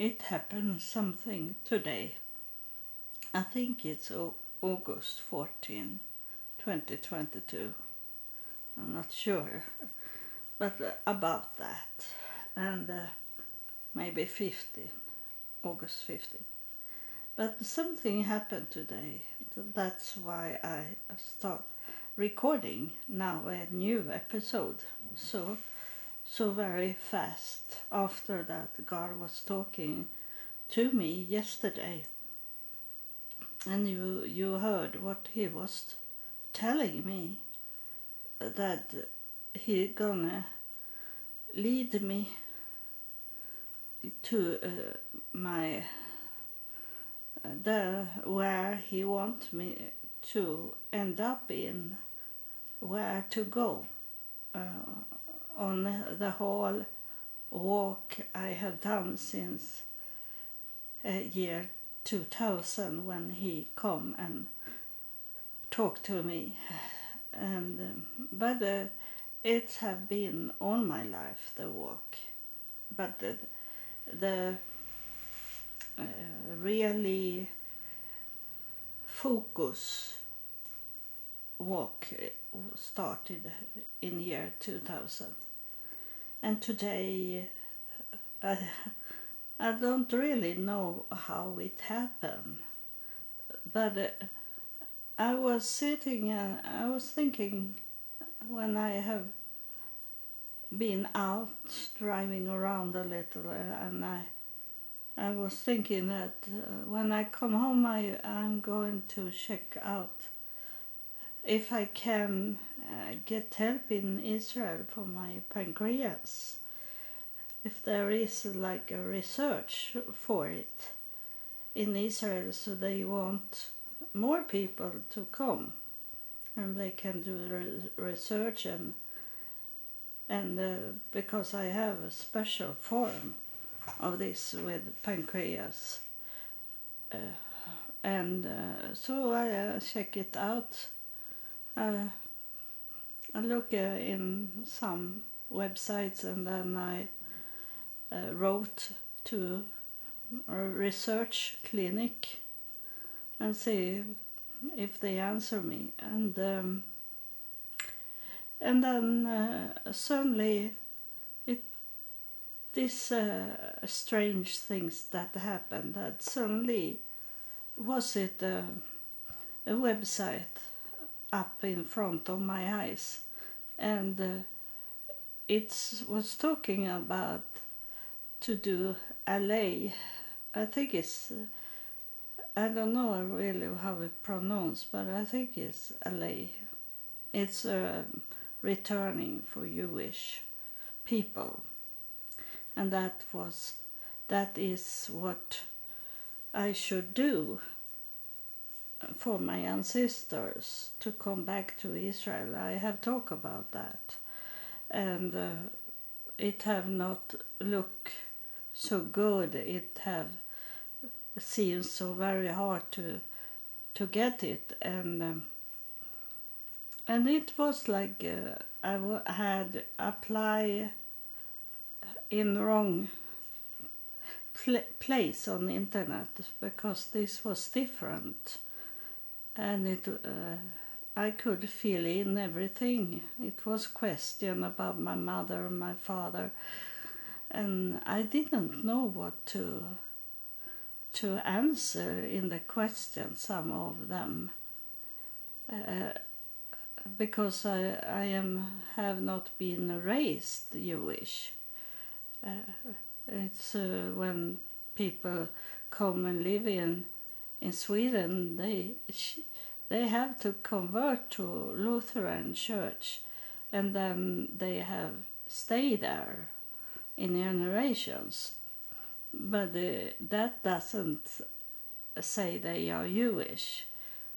it happened something today. I think it's Au- August 14, 2022. I'm not sure, but uh, about that. And uh, maybe 15, August 15. But something happened today. That's why I start recording now a new episode. So so very fast after that God was talking to me yesterday. And you you heard what he was telling me that he gonna lead me to uh, my uh, the where he wants me to end up in where to go uh, on the whole walk. I have done since uh, year 2000 when he come and talked to me. And um, but uh, it have been all my life the walk. But the, the uh, really focus walk started in year 2000 and today uh, I don't really know how it happened but uh, I was sitting and I was thinking when I have been out driving around a little uh, and I I was thinking that when I come home I I'm going to check out if I can uh, get help in Israel for my pancreas if there is like a research for it in Israel so they want more people to come and they can do re- research and and uh, because I have a special form of this with pancreas uh, and uh, so I uh, check it out uh, I look uh, in some websites and then I uh, wrote to a research clinic and see if they answer me. And um, and then uh, suddenly it this uh, strange things that happened that suddenly was it a website up in front of my eyes. And uh, it was talking about to do LA I think it's I don't know really how it pronounced but I think it's LA it's uh, returning for Jewish people. And that was that is what I should do for my ancestors to come back to Israel. I have talked about that, and uh, it have not look so good. It have seemed so very hard to to get it, and um, and it was like uh, I w- had apply in wrong pl- place on the internet because this was different and it uh, I could fill in everything. It was question about my mother and my father, and I didn't know what to to answer in the question. Some of them, uh, because I I am have not been raised Jewish. Uh, it's uh, when people come and live in in Sweden, they they have to convert to Lutheran church, and then they have stayed there in generations. But uh, that doesn't say they are Jewish,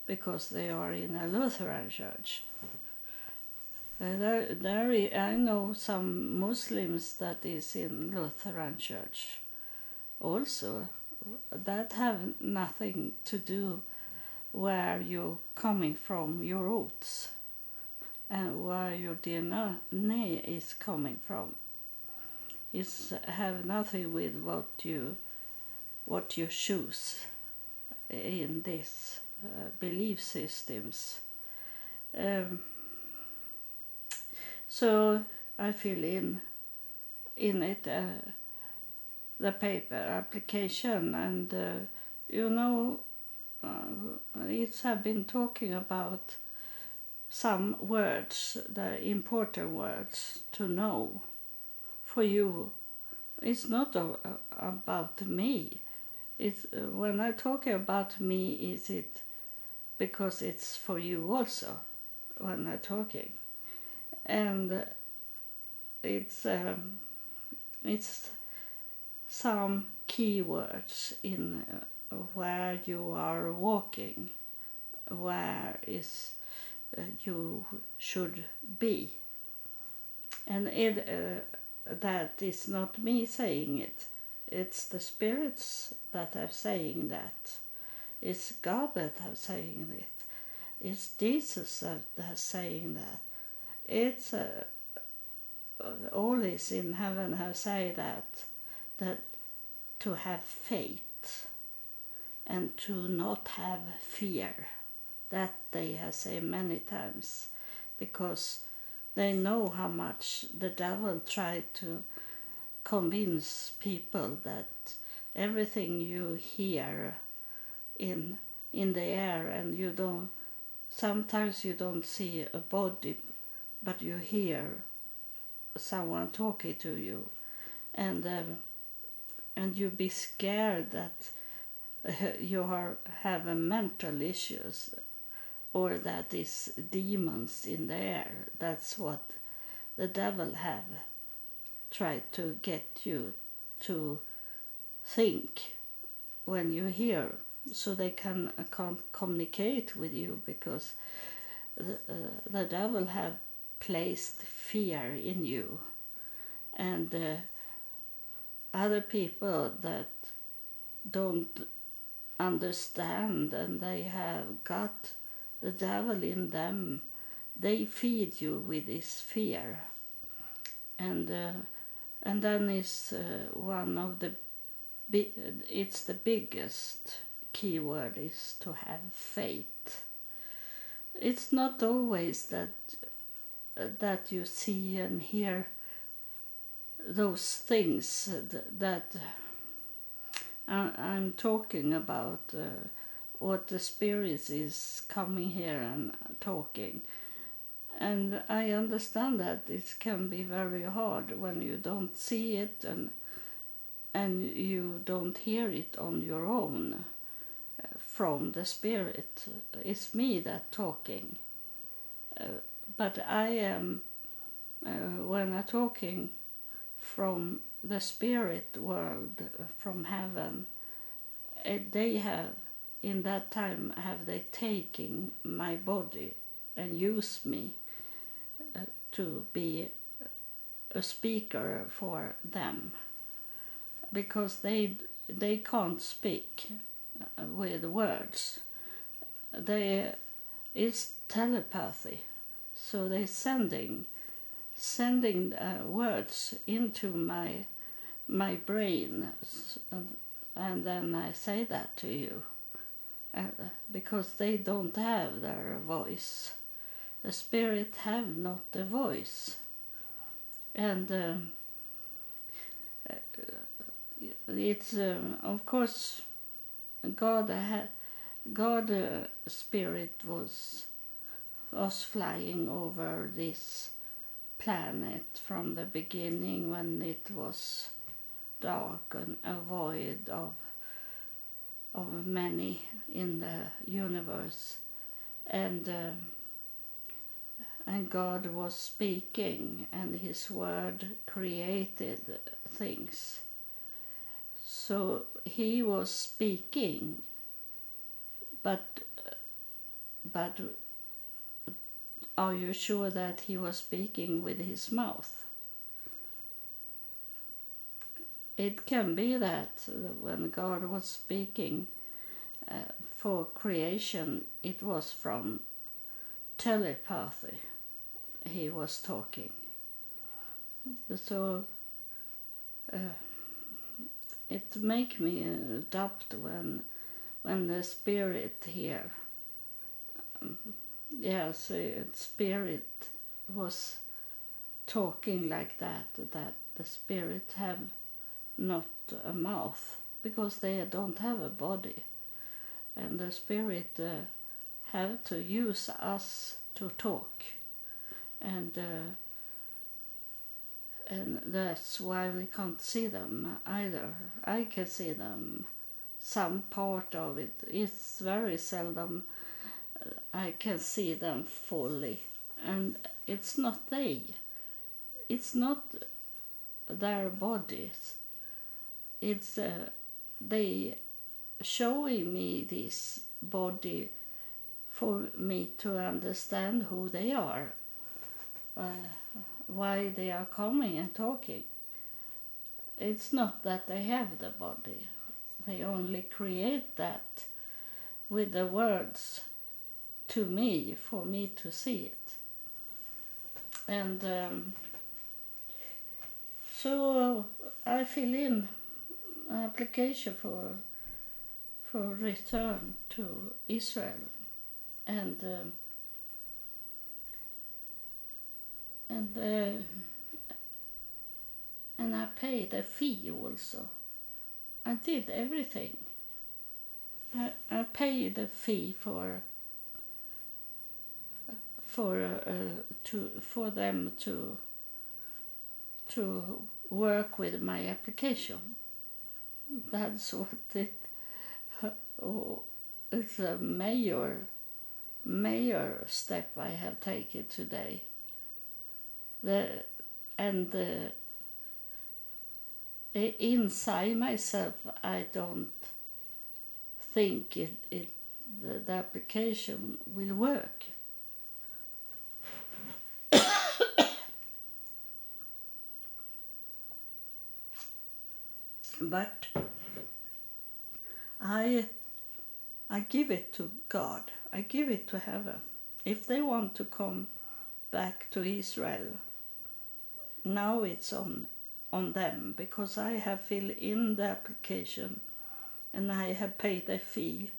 because they are in a Lutheran church. Uh, there, I know some Muslims that is in Lutheran church, also that have nothing to do where you're coming from, your roots, and where your DNA is coming from. It's have nothing with what you what you choose in these uh, belief systems. Um, so I feel in in it uh, the paper application and uh, you know uh, it's have been talking about some words the important words to know for you. It's not a, a, about me. It's uh, when i talk about me is it because it's for you also when i'm talking? And it's um, it's some keywords in uh, where you are walking, where is uh, you should be, and it uh, that is not me saying it. It's the spirits that are saying that. It's God that are saying it. It's Jesus that are saying that. It's uh, all is in heaven have say that that to have faith and to not have fear. That they have said many times because they know how much the devil tried to convince people that everything you hear in in the air and you don't sometimes you don't see a body but you hear someone talking to you. And um, and you be scared that uh, you are have a mental issues or that is demons in the air that's what the devil have tried to get you to think when you hear so they can uh, can't communicate with you because the, uh, the devil have placed fear in you. And uh, other people that don't understand and they have got the devil in them they feed you with this fear. And uh, and then is uh, one of the it's the biggest keyword is to have faith. It's not always that that you see and hear those things that I'm talking about, uh, what the spirit is coming here and talking. And I understand that it can be very hard when you don't see it and and you don't hear it on your own uh, from the spirit. It's me that talking. Uh, but I am, uh, when I'm talking from the spirit world, from heaven, uh, they have, in that time, have they taken my body and used me uh, to be a speaker for them. Because they they can't speak uh, with words. They it's telepathy. So they're sending sending uh, words into my my brain and then I say that to you uh, because they don't have their voice. The spirit have not a voice. And um, uh, it's um, of course God had God uh, spirit was was flying over this planet from the beginning when it was dark and a void of of many in the universe. And uh, and God was speaking and his word created things. So he was speaking but but are you sure that he was speaking with his mouth? It can be that when God was speaking uh, for creation, it was from telepathy he was talking. So uh, it make me doubt when when the spirit here yes spirit was talking like that that the spirit have not a mouth because they don't have a body and the spirit uh, have to use us to talk and uh, and that's why we can't see them either. I can see them, some part of it. It's very seldom I can see them fully, and it's not they. It's not their bodies. It's uh, they showing me this body for me to understand who they are. Uh, why they are coming and talking. It's not that they have the body, they only create that with the words to me for me to see it. And um, so I fill in application for for return to Israel and um, and uh, and I paid a fee also. I did everything. I, I paid a fee for for uh, to for them to to work with my application. That's what it. Oh, it's a major, major step I have taken today the and the inside myself I don't think it, it the, the application will work. But I I give it to God. I give it to heaven. If they want to come back to Israel, now it's on on them because I have filled in the application and I have paid a fee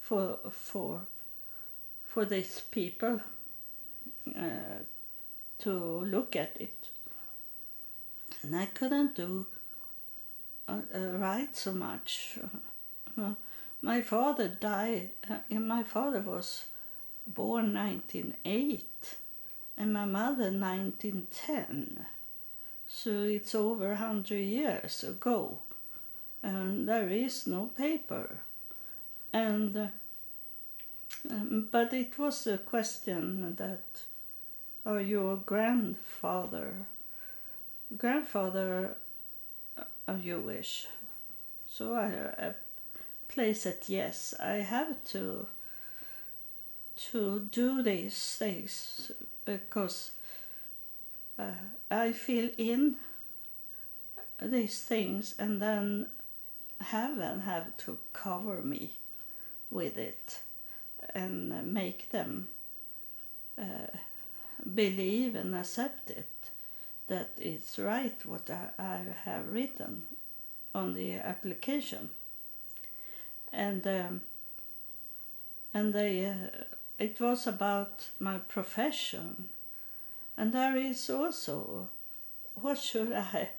for for for these people uh, to look at it and I couldn't do write so much. Uh, my father died uh, my father was born 1908 and my mother 1910 so it's over 100 years ago and there is no paper. And uh, um, but it was a question that are your grandfather grandfather a wish. so I, I place it yes I have to to do these things because uh, I fill in these things and then heaven have to cover me with it and make them uh, believe and accept it that it's right what I, I have written on the application and um, and they uh, it was about my profession. And there is also what should I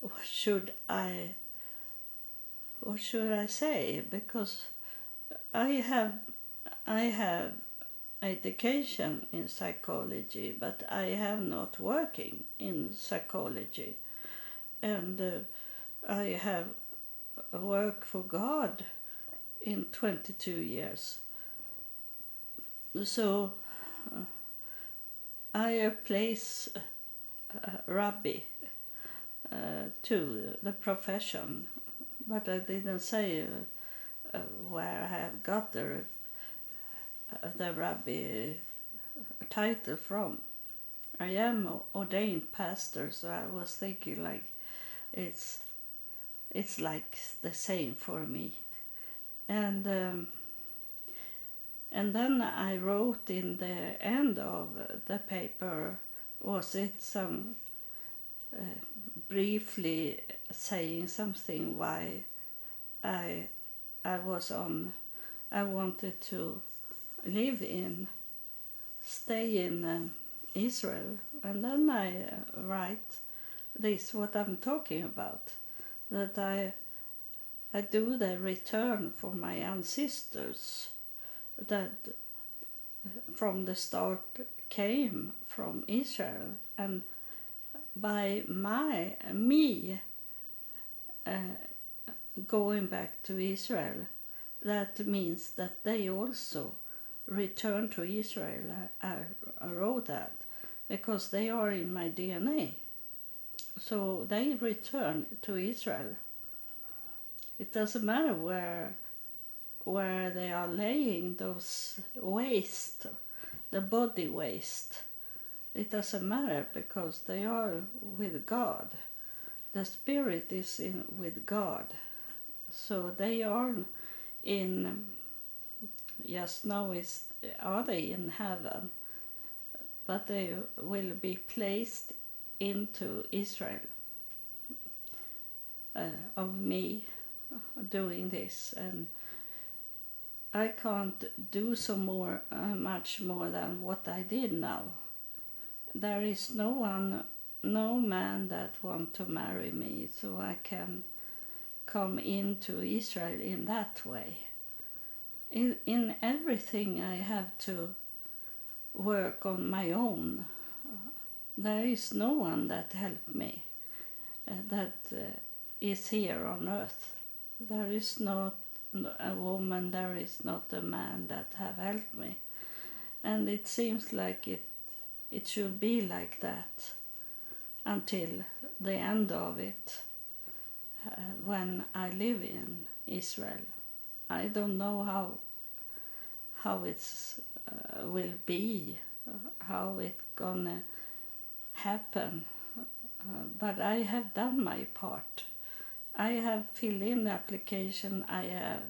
what should I what should I say? Because I have I have education in psychology, but I have not working in psychology, and uh, I have worked for God in twenty two years. So uh, I place uh, rabbi uh, to the profession, but I didn't say uh, uh, where I have got the the rabbi title from. I am ordained pastor, so I was thinking like it's it's like the same for me, and. Um, and then I wrote in the end of the paper, was it some briefly saying something why I I was on I wanted to live in stay in um, Israel and then I uh, write this what I'm talking about that I I do the return for my ancestors that from the start came from Israel. And by my me uh, going back to Israel that means that they also return to Israel I, I, wrote that because they are in my DNA so they return to Israel it doesn't matter where where they are laying those waste, the body waste. It doesn't matter because they are with God. The spirit is in with God. So they are in just now is are they in heaven but they will be placed into Israel uh, of me doing this and I can't do so more uh, much more than what I did now. There is no one, no man that want to marry me, so I can come into Israel in that way. In in everything I have to work on my own. There is no one that helped me uh, that uh, is here on earth. There is not a woman, there is not a man that have helped me. And it seems like it, it should be like that until the end of it uh, when I live in Israel. I don't know how how it's uh, will be, how it gonna happen, uh, but I have done my part. I have filled in the application. I have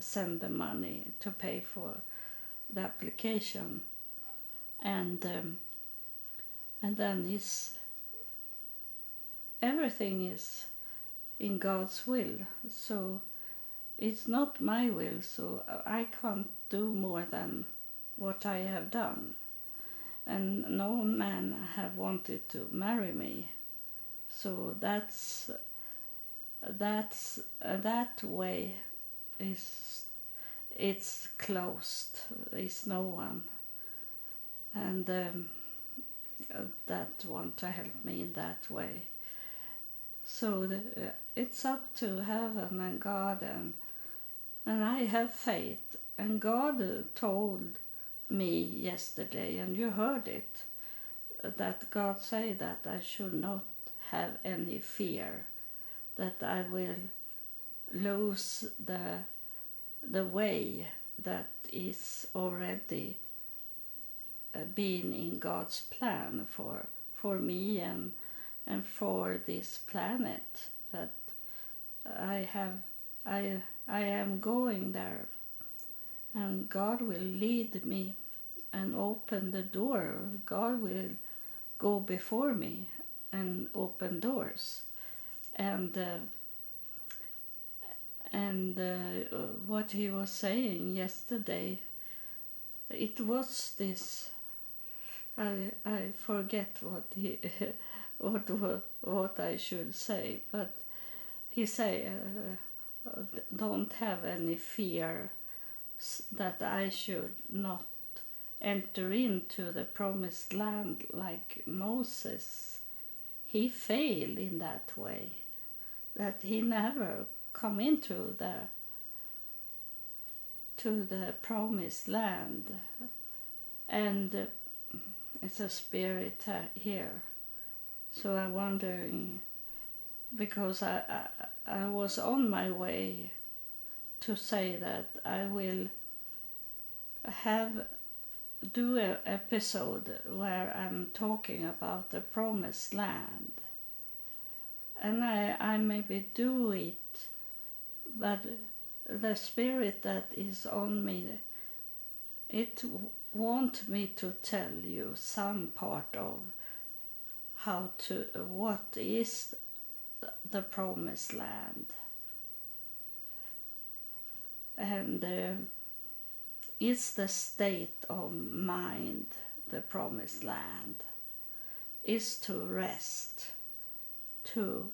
sent the money to pay for the application, and um, and then is everything is in God's will. So it's not my will. So I can't do more than what I have done, and no man have wanted to marry me. So that's that's that way is it's closed there's no one and um, that want to help me in that way so the, it's up to heaven and god and and i have faith and god told me yesterday and you heard it that god said that i should not have any fear that I will lose the the way that is already uh, being in God's plan for for me and and for this planet that I have I I am going there and God will lead me and open the door. God will go before me and open doors. And uh, and uh, what he was saying yesterday it was this. I I forget what he what what I should say but he say uh, don't have any fear that I should not enter into the promised land like Moses. He failed in that way that he never come into the to the promised land. And uh, it's a spirit uh, here. So i'm wondering because I, I i was on my way to say that i will have do an episode where i'm talking about the promised land. And I, I maybe do it, but the spirit that is on me, it want me to tell you some part of how to what is the promised land. And uh, is the state of mind the promised land is to rest to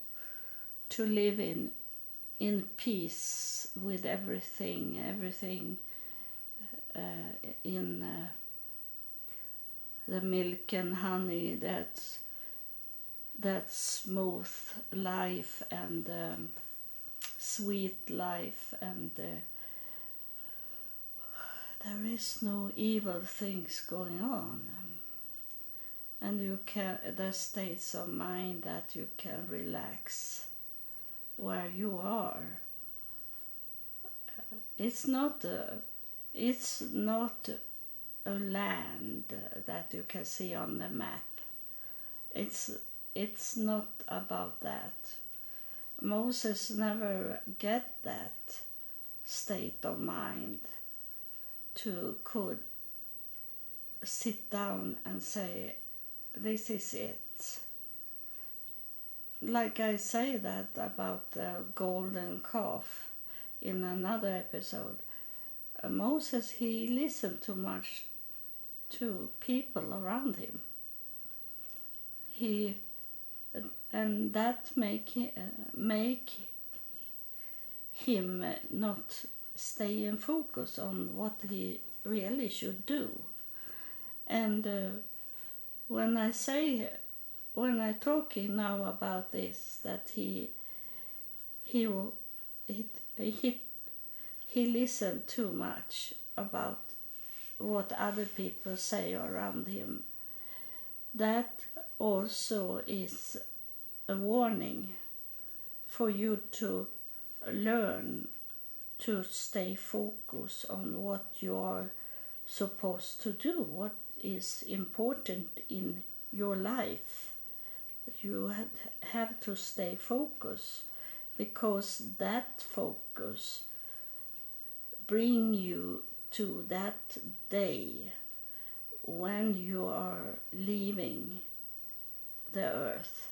to live in in peace with everything everything uh, in uh, the milk and honey that's that smooth life and um, sweet life and uh, there is no evil things going on. And you can the states of mind that you can relax where you are. It's not a, it's not a land that you can see on the map. It's it's not about that. Moses never get that state of mind to could sit down and say this is it. Like i say that about the golden calf in another episode. Uh, moses he listened too much to people around him. He and that make uh, make him not stay in focus on what he really should do. And uh, when I say, when I talking now about this, that he he he he, he listened too much about what other people say around him. That also is a warning for you to learn to stay focused on what you are supposed to do, what is important in your life. You have to stay focused because that focus bring you to that day when you are leaving the earth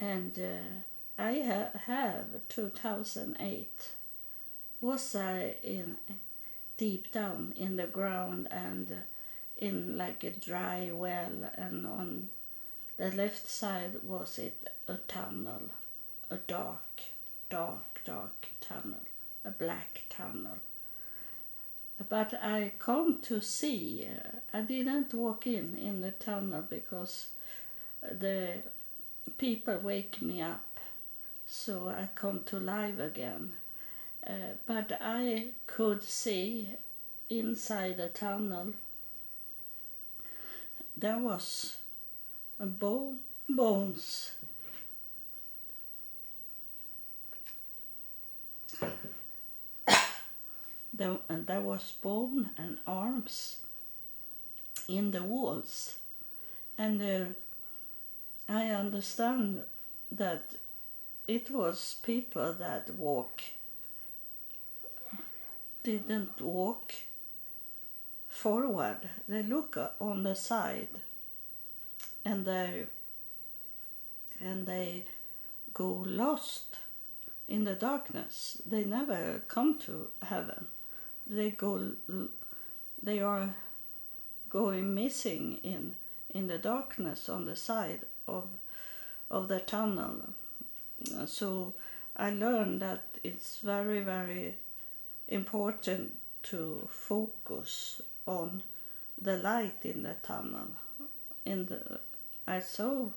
and uh, I ha- have 2008 was I in deep down in the ground and in like a dry well and on the left side was it a tunnel a dark dark dark tunnel a black tunnel. But I come to see uh, I didn't walk in in the tunnel because the people wake me up so I come to life again uh, but I could see inside the tunnel there was a bone, bones. there, and there was bone and arms in the walls and uh, I understand that it was people that walk didn't walk forward. They look on the side and they and they go lost in the darkness. They never come to heaven. They go they are going missing in in the darkness on the side of of the tunnel. So I learned that it's very very important to focus on the light in the tunnel. In the, I saw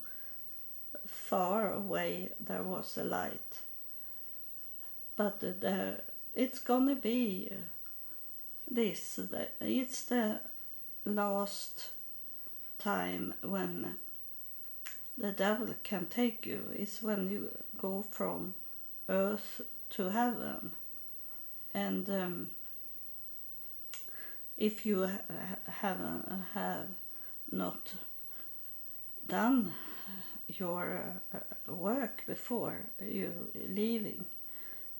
far away there was a light, but the, it's gonna be this. It's the last time when the devil can take you. Is when you go from earth to heaven and um, if you have have not done your uh, work before you leaving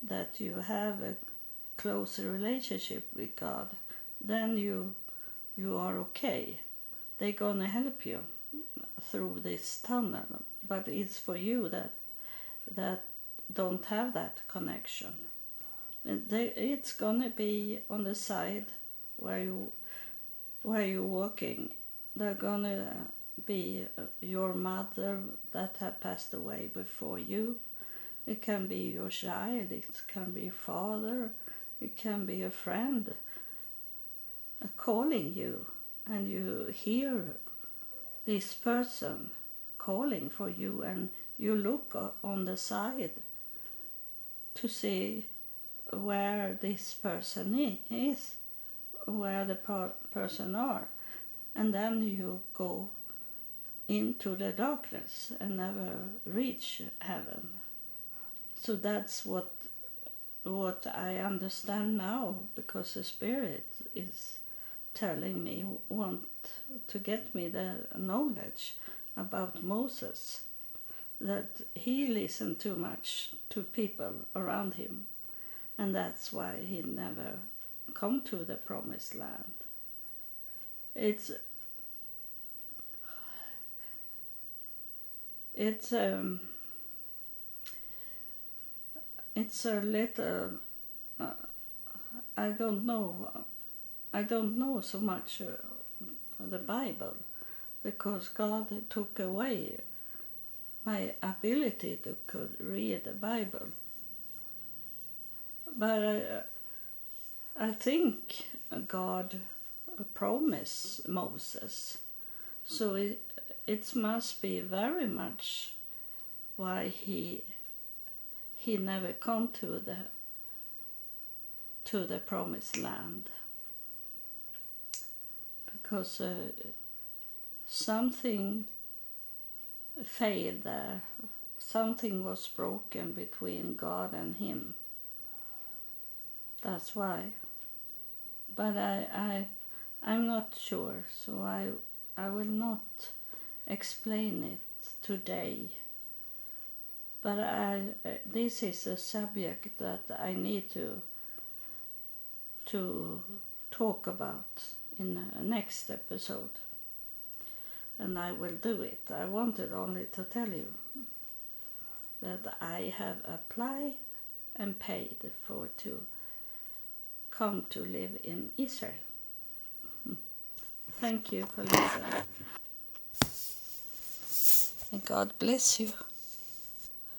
that you have a closer relationship with God then you you are okay they're gonna help you through this tunnel, but it's for you that that don't have that connection. It's gonna be on the side where you where you're walking. They're gonna be uh, your mother that have passed away before you. It can be your child. It can be father. It can be a friend uh, calling you, and you hear this person calling for you, and you look on the side to see where this person is, where the per- person are, and then you go into the darkness and never reach heaven. So that's what what I understand now because the spirit is telling me want to get me the knowledge about Moses that he listened too much to people around him and that's why he never come to the promised land. It's it's um it's a little uh, i don't know i don't know so much uh, the bible because god took away my ability to could read the bible. But i, I think god promised moses so it, it must be very much why he he never come to the to the promised land because uh, something failed there. Something was broken between god and him. That's why. But i i i'm not sure so i i will not explain it today. But I, uh, this is a subject that I need to to talk about in the next episode and I will do it. I wanted only to tell you that I have applied and paid for to come to live in Israel. Thank you for listening. And God bless you.